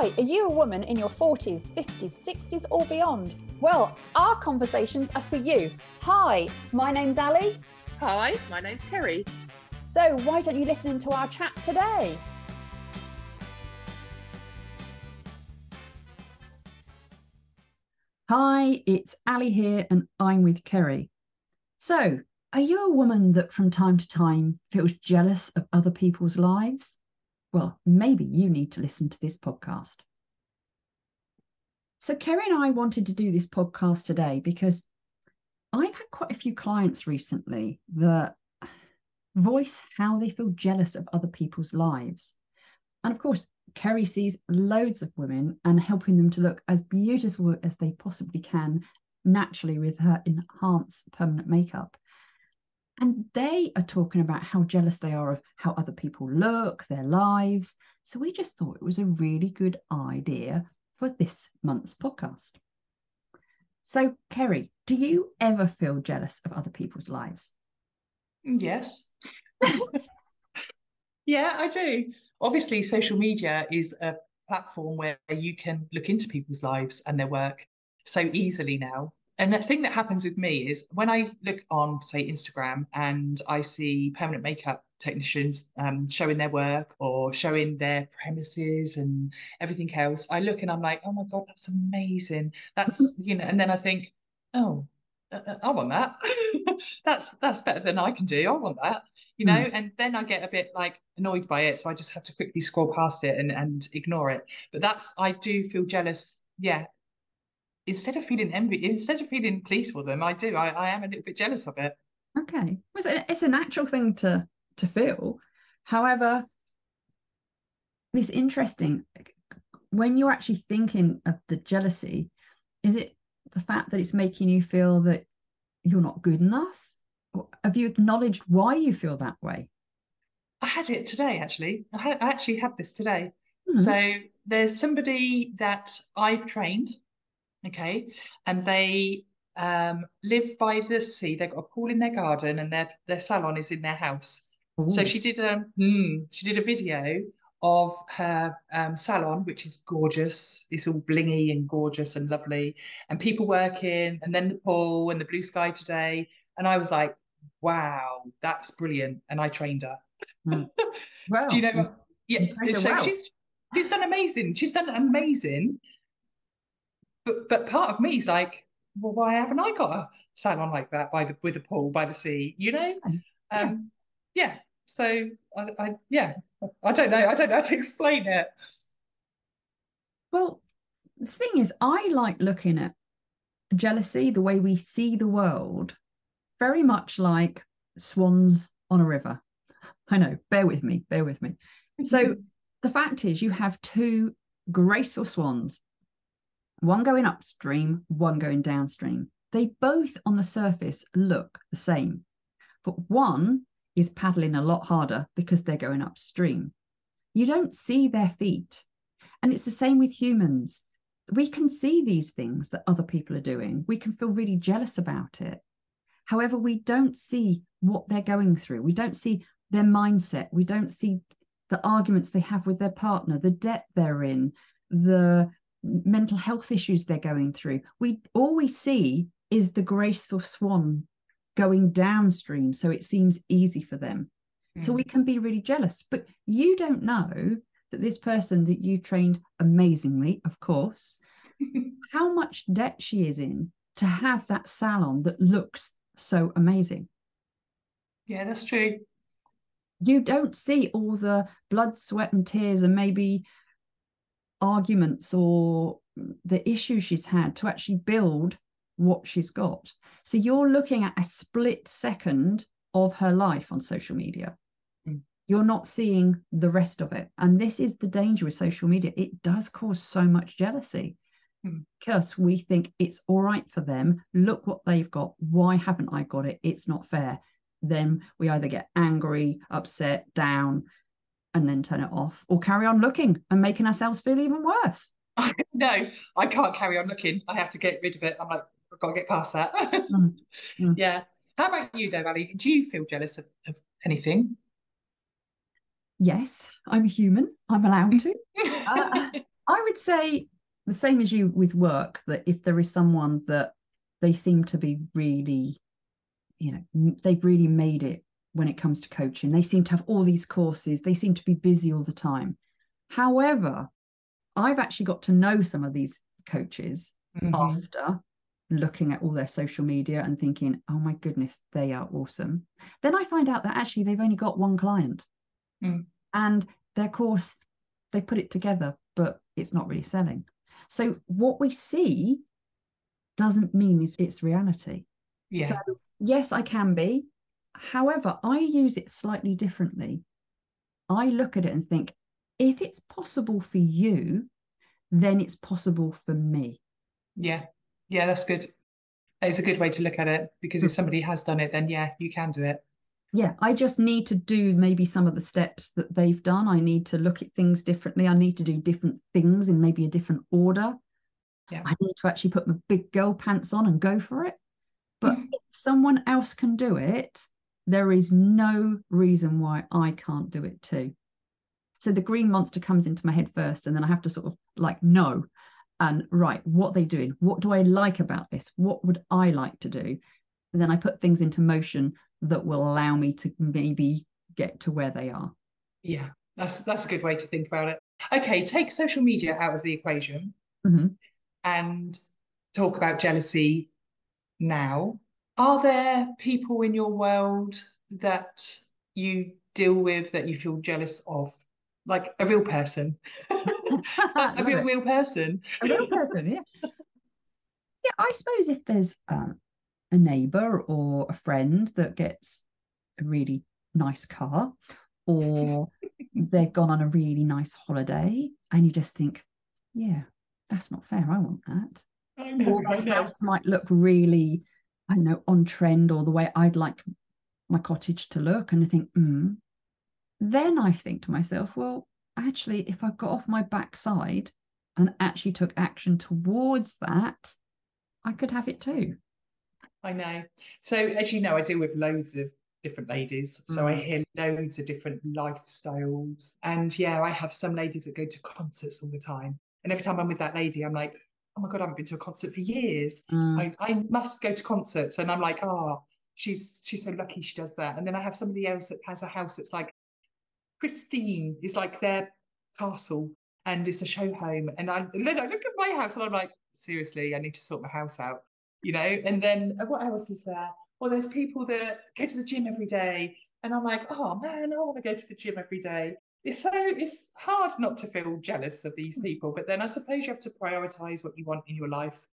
Hi, are you a woman in your 40s, 50s, 60s, or beyond? Well, our conversations are for you. Hi, my name's Ali. Hi, my name's Kerry. So, why don't you listen to our chat today? Hi, it's Ali here, and I'm with Kerry. So, are you a woman that from time to time feels jealous of other people's lives? Well, maybe you need to listen to this podcast. So, Kerry and I wanted to do this podcast today because I've had quite a few clients recently that voice how they feel jealous of other people's lives. And of course, Kerry sees loads of women and helping them to look as beautiful as they possibly can naturally with her enhanced permanent makeup. And they are talking about how jealous they are of how other people look, their lives. So we just thought it was a really good idea for this month's podcast. So, Kerry, do you ever feel jealous of other people's lives? Yes. yeah, I do. Obviously, social media is a platform where you can look into people's lives and their work so easily now and the thing that happens with me is when I look on, say, Instagram and I see permanent makeup technicians um, showing their work or showing their premises and everything else, I look and I'm like, oh my God, that's amazing. That's, you know, and then I think, oh, uh, uh I want that. that's that's better than I can do. I want that, you know. Mm. And then I get a bit like annoyed by it, so I just have to quickly scroll past it and and ignore it. But that's I do feel jealous. Yeah, instead of feeling envy, instead of feeling pleased for them, I do. I, I am a little bit jealous of it. Okay, it's a natural thing to to feel. However, it's interesting when you're actually thinking of the jealousy. Is it the fact that it's making you feel that you're not good enough? Or have you acknowledged why you feel that way? I had it today, actually. I, had, I actually had this today. Mm-hmm. So there's somebody that I've trained okay? And they um, live by the sea. They've got a pool in their garden and their their salon is in their house. Ooh. so she did a mm, she did a video of her um, salon which is gorgeous. It's all blingy and gorgeous and lovely. And people working and then the pool and the blue sky today. And i was like wow that's brilliant. And i trained her. Mm. wow. do you know yeah so well. she's she's done amazing. She's done amazing but but part of me is like, well, why haven't I got a salon like that by the with a pool by the sea? You know, um, yeah. yeah. So I, I yeah, I don't know. I don't know how to explain it. Well, the thing is, I like looking at jealousy, the way we see the world, very much like swans on a river. I know, bear with me, bear with me. So the fact is, you have two graceful swans one going upstream, one going downstream. They both on the surface look the same, but one is paddling a lot harder because they're going upstream. You don't see their feet. And it's the same with humans. We can see these things that other people are doing. We can feel really jealous about it. However, we don't see what they're going through. We don't see their mindset. We don't see the arguments they have with their partner, the debt they're in, the mental health issues they're going through. We all we see is the graceful swan going downstream, so it seems easy for them. Mm. So we can be really jealous, but you don't know that this person that you trained amazingly, of course, how much debt she is in to have that salon that looks so amazing. Yeah, that's true. You don't see all the blood, sweat, and tears, and maybe arguments or the issues she's had to actually build what she's got. So you're looking at a split second of her life on social media. Mm. You're not seeing the rest of it. And this is the danger with social media. It does cause so much jealousy mm. because we think it's all right for them. Look what they've got. Why haven't I got it? It's not fair. Then we either get angry, upset, down, and then turn it off or carry on looking and making ourselves feel even worse. no, I can't carry on looking. I have to get rid of it. I'm like, I've got to get past that. mm. Mm. Yeah. How about you though, Ali? Do you feel jealous of, of anything? Yes, I'm a human. I'm allowed to. uh, I would say the same as you with work that if there is someone that they seem to be really, you know, they've really made it when it comes to coaching. They seem to have all these courses, they seem to be busy all the time. However, I've actually got to know some of these coaches mm-hmm. after looking at all their social media and thinking, oh my goodness, they are awesome. Then I find out that actually they've only got one client mm. and their course, they put it together, but it's not really selling. So what we see doesn't mean it's, reality. Yeah. So yes, I can be. However, I use it slightly differently. I look at it and think, if it's possible for you, then it's possible for me. Yeah. Yeah, that's good. It's a good way to look at it because if somebody has done it, then yeah, you can do it. Yeah, I just need to do maybe some of the steps that they've done. I need to look at things differently. I need to do different things in maybe a different order. Yeah. I need to actually put my big girl pants on and go for it. But mm. if someone else can do it, there is no reason why I can't do it too. So the green monster comes into my head first, and then I have to sort of like know and right, what they doing? What do I like about this? What would I like to do? And then I put things into motion that will allow me to maybe get to where they are. Yeah, that's that's a good way to think about it. Okay, take social media out of the equation mm-hmm. and talk about jealousy now. Are there people in your world that you deal with that you feel jealous of? Like a real person? a real, real person. A real person, yeah. Yeah, I suppose if there's um, a neighbor or a friend that gets a really nice car or they've gone on a really nice holiday and you just think, yeah, that's not fair. I want that. I know, or the house might look really, I don't know, on trend or the way I'd like my cottage to look. And I think, hmm. Then I think to myself, well, actually, if I got off my backside and actually took action towards that, I could have it too. I know. So, as you know, I deal with loads of different ladies. So mm. I hear loads of different lifestyles. And yeah, I have some ladies that go to concerts all the time. And every time I'm with that lady, I'm like, oh my God, I haven't been to a concert for years. Mm. I, I must go to concerts. And I'm like, oh, she's she's so lucky she does that. And then I have somebody else that has a house that's like pristine is like their castle and it's a show home. And I then I look at my house and I'm like, seriously, I need to sort my house out, you know? And then uh, what else is there? Well, there's people that go to the gym every day. And I'm like, oh man, I want to go to the gym every day. It's so it's hard not to feel jealous of these people, but then I suppose you have to prioritize what you want in your life.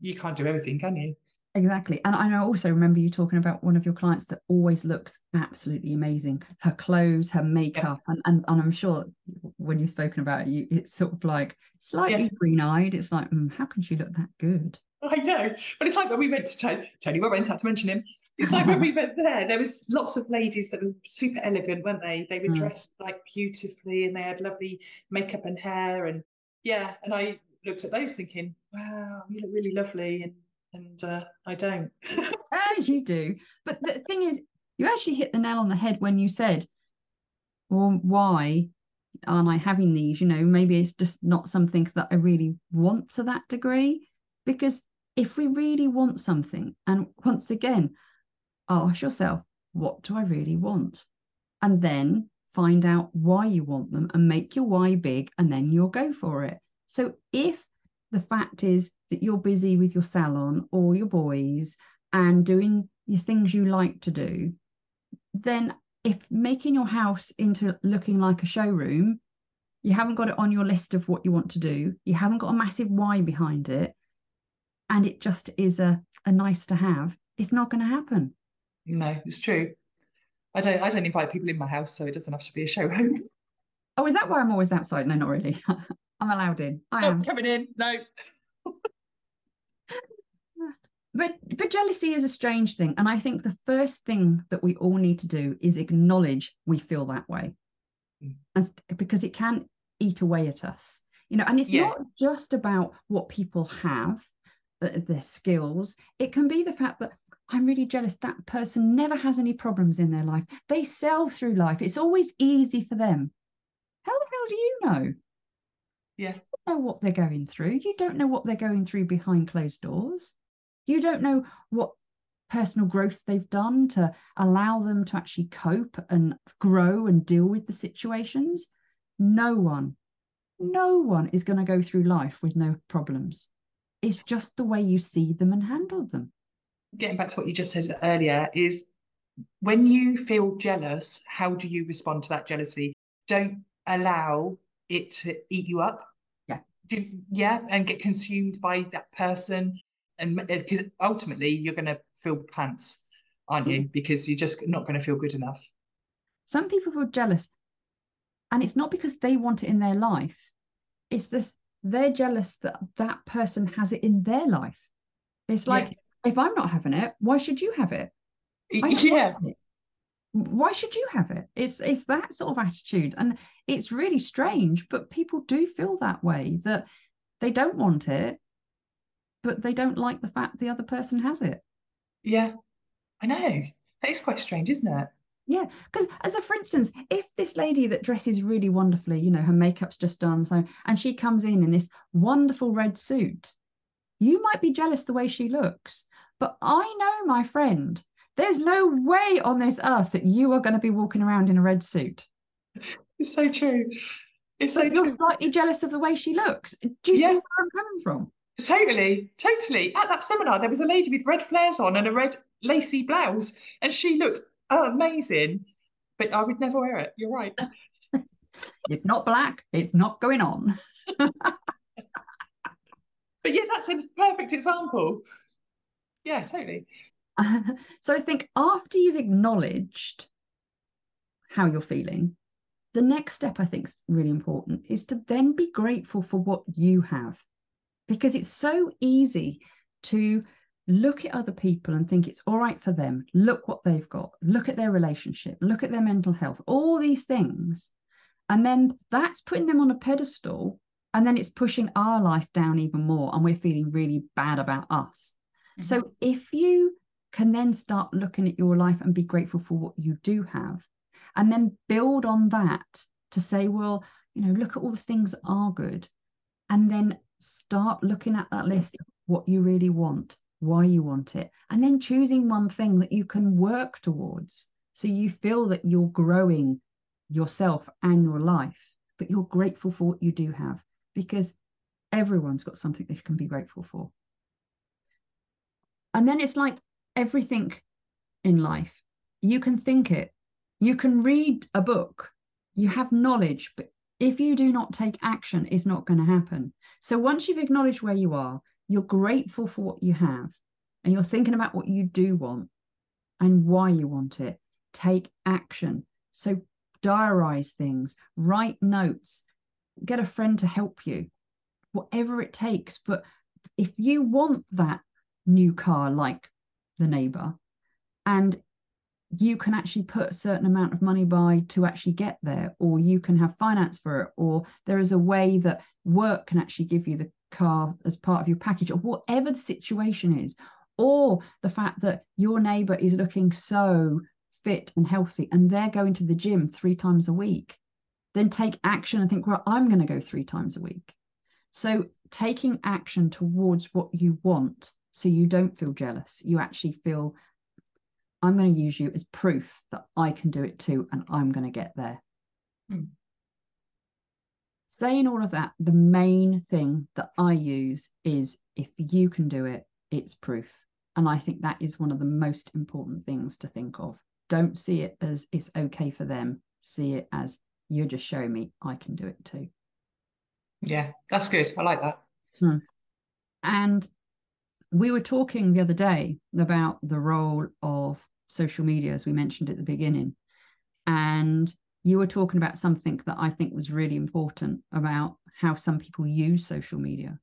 You can't do everything, can you? Exactly. And I also remember you talking about one of your clients that always looks absolutely amazing. Her clothes, her makeup, yeah. and, and, and I'm sure when you've spoken about it, you, it's sort of like slightly yeah. green eyed. It's like, mm, how can she look that good? I know. But it's like when we went to Tony, Tony Robbins, had to mention him. It's like when we went there, there was lots of ladies that were super elegant, weren't they? They were mm. dressed like beautifully and they had lovely makeup and hair. And yeah, and I looked at those thinking, wow, you look really lovely. And and uh, I don't. oh, you do. But the thing is, you actually hit the nail on the head when you said, "Well, why aren't I having these?" You know, maybe it's just not something that I really want to that degree. Because if we really want something, and once again, ask yourself, "What do I really want?" And then find out why you want them and make your why big, and then you'll go for it. So if the fact is that you're busy with your salon or your boys and doing the things you like to do, then if making your house into looking like a showroom, you haven't got it on your list of what you want to do, you haven't got a massive why behind it, and it just is a, a nice to have, it's not going to happen. No, it's true. I don't I don't invite people in my house, so it doesn't have to be a showroom. Oh, is that why I'm always outside? No, not really. I'm allowed in. I am coming in. No. but but jealousy is a strange thing and i think the first thing that we all need to do is acknowledge we feel that way mm. and because it can eat away at us you know and it's yeah. not just about what people have uh, their skills it can be the fact that i'm really jealous that person never has any problems in their life they sell through life it's always easy for them how the hell do you know Yeah. You don't know what they're going through. You don't know what they're going through behind closed doors. You don't know what personal growth they've done to allow them to actually cope and grow and deal with the situations. No one, no one is going to go through life with no problems. It's just the way you see them and handle them. Getting back to what you just said earlier, is when you feel jealous, how do you respond to that jealousy? Don't allow it to eat you up. Yeah. Do, yeah, and get consumed by that person and because uh, ultimately you're going to feel pants, aren't you? Mm. Because you're just not going to feel good enough. Some people feel jealous, and it's not because they want it in their life. It's this they're jealous that that person has it in their life. It's like yeah. If I'm not having it, why should you have it? Yeah. It. Why should you have it? It's it's that sort of attitude, and it's really strange. But people do feel that way that they don't want it, but they don't like the fact the other person has it. Yeah, I know. That is quite strange, isn't it? Yeah, because as a for instance, if this lady that dresses really wonderfully, you know, her makeup's just done, so and she comes in in this wonderful red suit, you might be jealous the way she looks. But I know, my friend, there's no way on this earth that you are going to be walking around in a red suit. It's so true. It's so you're true. slightly jealous of the way she looks. Do you yeah. see where I'm coming from? Totally, totally. At that seminar, there was a lady with red flares on and a red lacy blouse, and she looked amazing. But I would never wear it. You're right. it's not black. It's not going on. but yeah, that's a perfect example. Yeah, totally. so I think after you've acknowledged how you're feeling, the next step I think is really important is to then be grateful for what you have because it's so easy to look at other people and think it's all right for them. Look what they've got. Look at their relationship. Look at their mental health, all these things. And then that's putting them on a pedestal. And then it's pushing our life down even more. And we're feeling really bad about us. Mm-hmm. So if you can then start looking at your life and be grateful for what you do have, and then build on that to say, well, you know, look at all the things that are good. And then start looking at that list what you really want why you want it and then choosing one thing that you can work towards so you feel that you're growing yourself and your life but you're grateful for what you do have because everyone's got something they can be grateful for and then it's like everything in life you can think it you can read a book you have knowledge but if you do not take action, it's not going to happen. So once you've acknowledged where you are, you're grateful for what you have, and you're thinking about what you do want and why you want it, take action. So diarize things, write notes, get a friend to help you, whatever it takes. But if you want that new car like the neighbor, and you can actually put a certain amount of money by to actually get there, or you can have finance for it, or there is a way that work can actually give you the car as part of your package, or whatever the situation is, or the fact that your neighbor is looking so fit and healthy and they're going to the gym three times a week, then take action and think, well, I'm going to go three times a week. So taking action towards what you want so you don't feel jealous, you actually feel I'm going to use you as proof that I can do it too, and I'm going to get there. Mm. Saying all of that, the main thing that I use is if you can do it, it's proof. And I think that is one of the most important things to think of. Don't see it as it's okay for them, see it as you're just showing me I can do it too. Yeah, that's good. I like that. Hmm. And we were talking the other day about the role of social media, as we mentioned at the beginning. And you were talking about something that I think was really important about how some people use social media.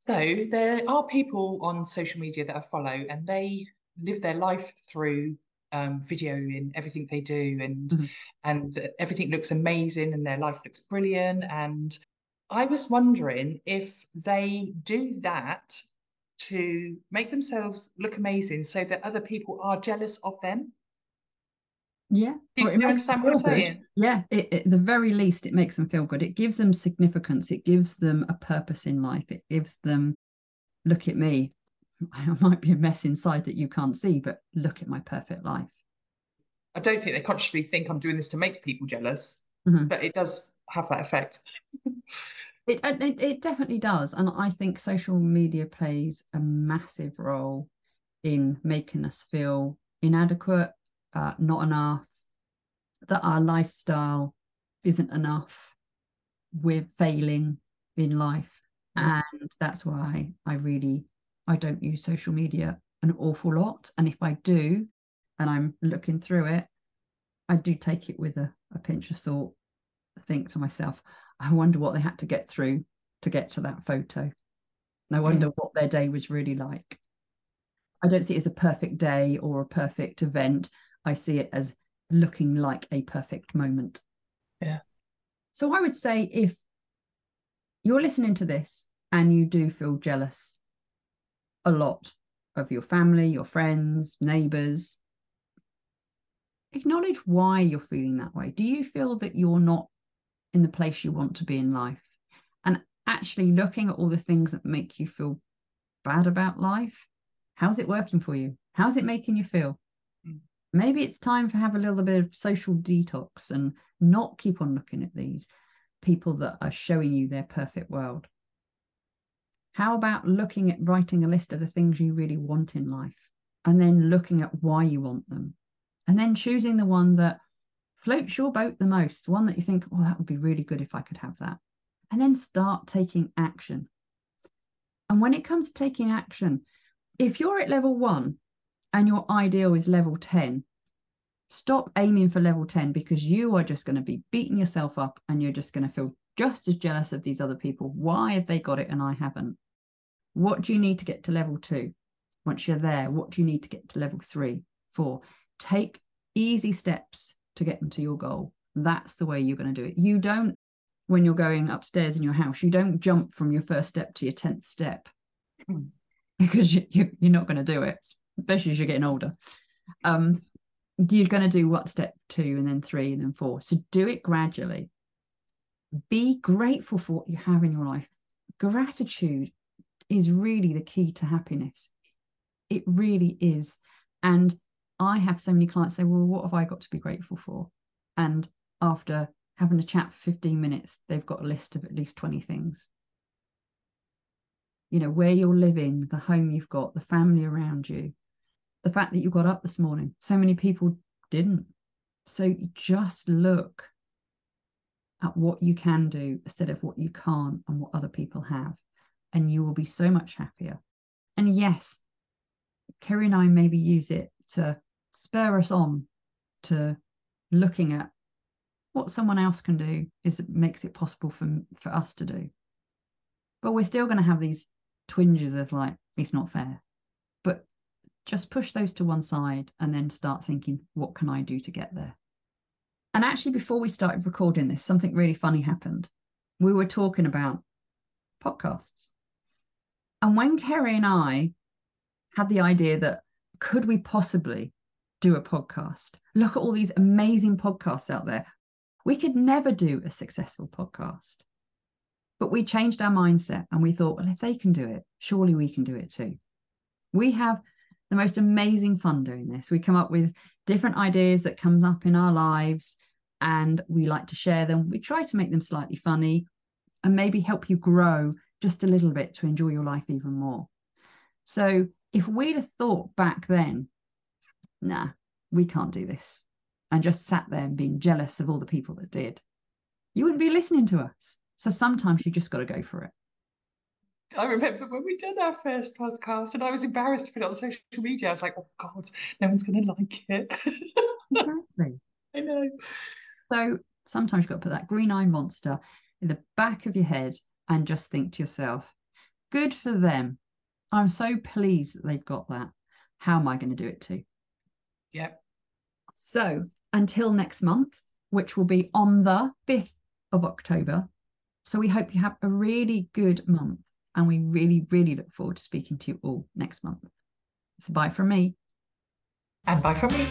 So there are people on social media that I follow and they live their life through um, video in everything they do and mm-hmm. and everything looks amazing and their life looks brilliant and I was wondering if they do that to make themselves look amazing so that other people are jealous of them? Yeah. Do you, it you understand what I'm good. saying? Yeah, it, at the very least, it makes them feel good. It gives them significance. It gives them a purpose in life. It gives them, look at me. I might be a mess inside that you can't see, but look at my perfect life. I don't think they consciously think I'm doing this to make people jealous, Mhm. but it does have that effect. It, it it definitely does, and I think social media plays a massive role in making us feel inadequate, uh, not enough, that our lifestyle isn't enough, we're failing in life, Mm. and that's why I really I don't use social media an awful lot, and if I do, and I'm looking through it, I do take it with a, a pinch of salt. I Think to myself, I wonder what they had to get through to get to that photo. I wonder what their day was really like. I don't see it as a perfect day or a perfect event. I see it as looking like a perfect moment. Yeah. So I would say if you're listening to this and you do feel jealous a lot of your family, your friends, neighbors, acknowledge why you're feeling that way. Do you feel that you're not in the place you want to be in life? And actually looking at all the things that make you feel bad about life, how's it working for you? How's it making you feel? Mm. Maybe it's time to have a little bit of social detox and not keep on looking at these people that are showing you their perfect world. How about looking at writing a list of the things you really want in life and then looking at why you want them and then choosing the one that floats your boat the most, the one that you think, oh, that would be really good if I could have that. And then start taking action. And when it comes to taking action, if you're at level one and your ideal is level 10, stop aiming for level 10 because you are just going to be beating yourself up and you're just going to feel just as jealous of these other people. Why have they got it and I haven't? What do you need to get to level two? Once you're there, what do you need to get to level three, four? Take easy steps to get them to your goal. That's the way you're going to do it. You don't, when you're going upstairs in your house, you don't jump from your first step to your 10th step Hmm. because you, you, you're not going to do it, especially as you're getting older. Um, you're going to do what step two and then three and then four. So do it gradually. Be grateful for what you have in your life. Gratitude is really the key to happiness. It really is. And I have so many clients say, Well, what have I got to be grateful for? And after having a chat for 15 minutes, they've got a list of at least 20 things. You know, where you're living, the home you've got, the family around you, the fact that you got up this morning. So many people didn't. So just look at what you can do instead of what you can't and what other people have. And you will be so much happier. And yes, Kerry and I maybe use it to spur us on to looking at what someone else can do is it makes it possible for for us to do. But we're still going to have these twinges of like it's not fair. But just push those to one side and then start thinking what can I do to get there? And actually before we started recording this something really funny happened. We were talking about podcasts. And when Kerry and I had the idea that could we possibly do a podcast? Look at all these amazing podcasts out there. We could never do a successful podcast. But we changed our mindset and we thought, well, if they can do it, surely we can do it too. We have the most amazing fun doing this. We come up with different ideas that comes up in our lives and we like to share them. We try to make them slightly funny and maybe help you grow just a little bit to enjoy your life even more. So if we'd have thought back then, nah, we can't do this, and just sat there and been jealous of all the people that did, you wouldn't be listening to us. So sometimes you just got to go for it. I remember when we did our first podcast and I was embarrassed to put it on social media. I was like, oh God, no one's going to like it. Exactly. I know. So sometimes you've got to put that green eye monster in the back of your head and just think to yourself, good for them. I'm so pleased that they've got that. How am I going to do it too? Yep. So until next month, which will be on the 5th of October. So we hope you have a really good month and we really, really look forward to speaking to you all next month. So bye from me. And bye from me.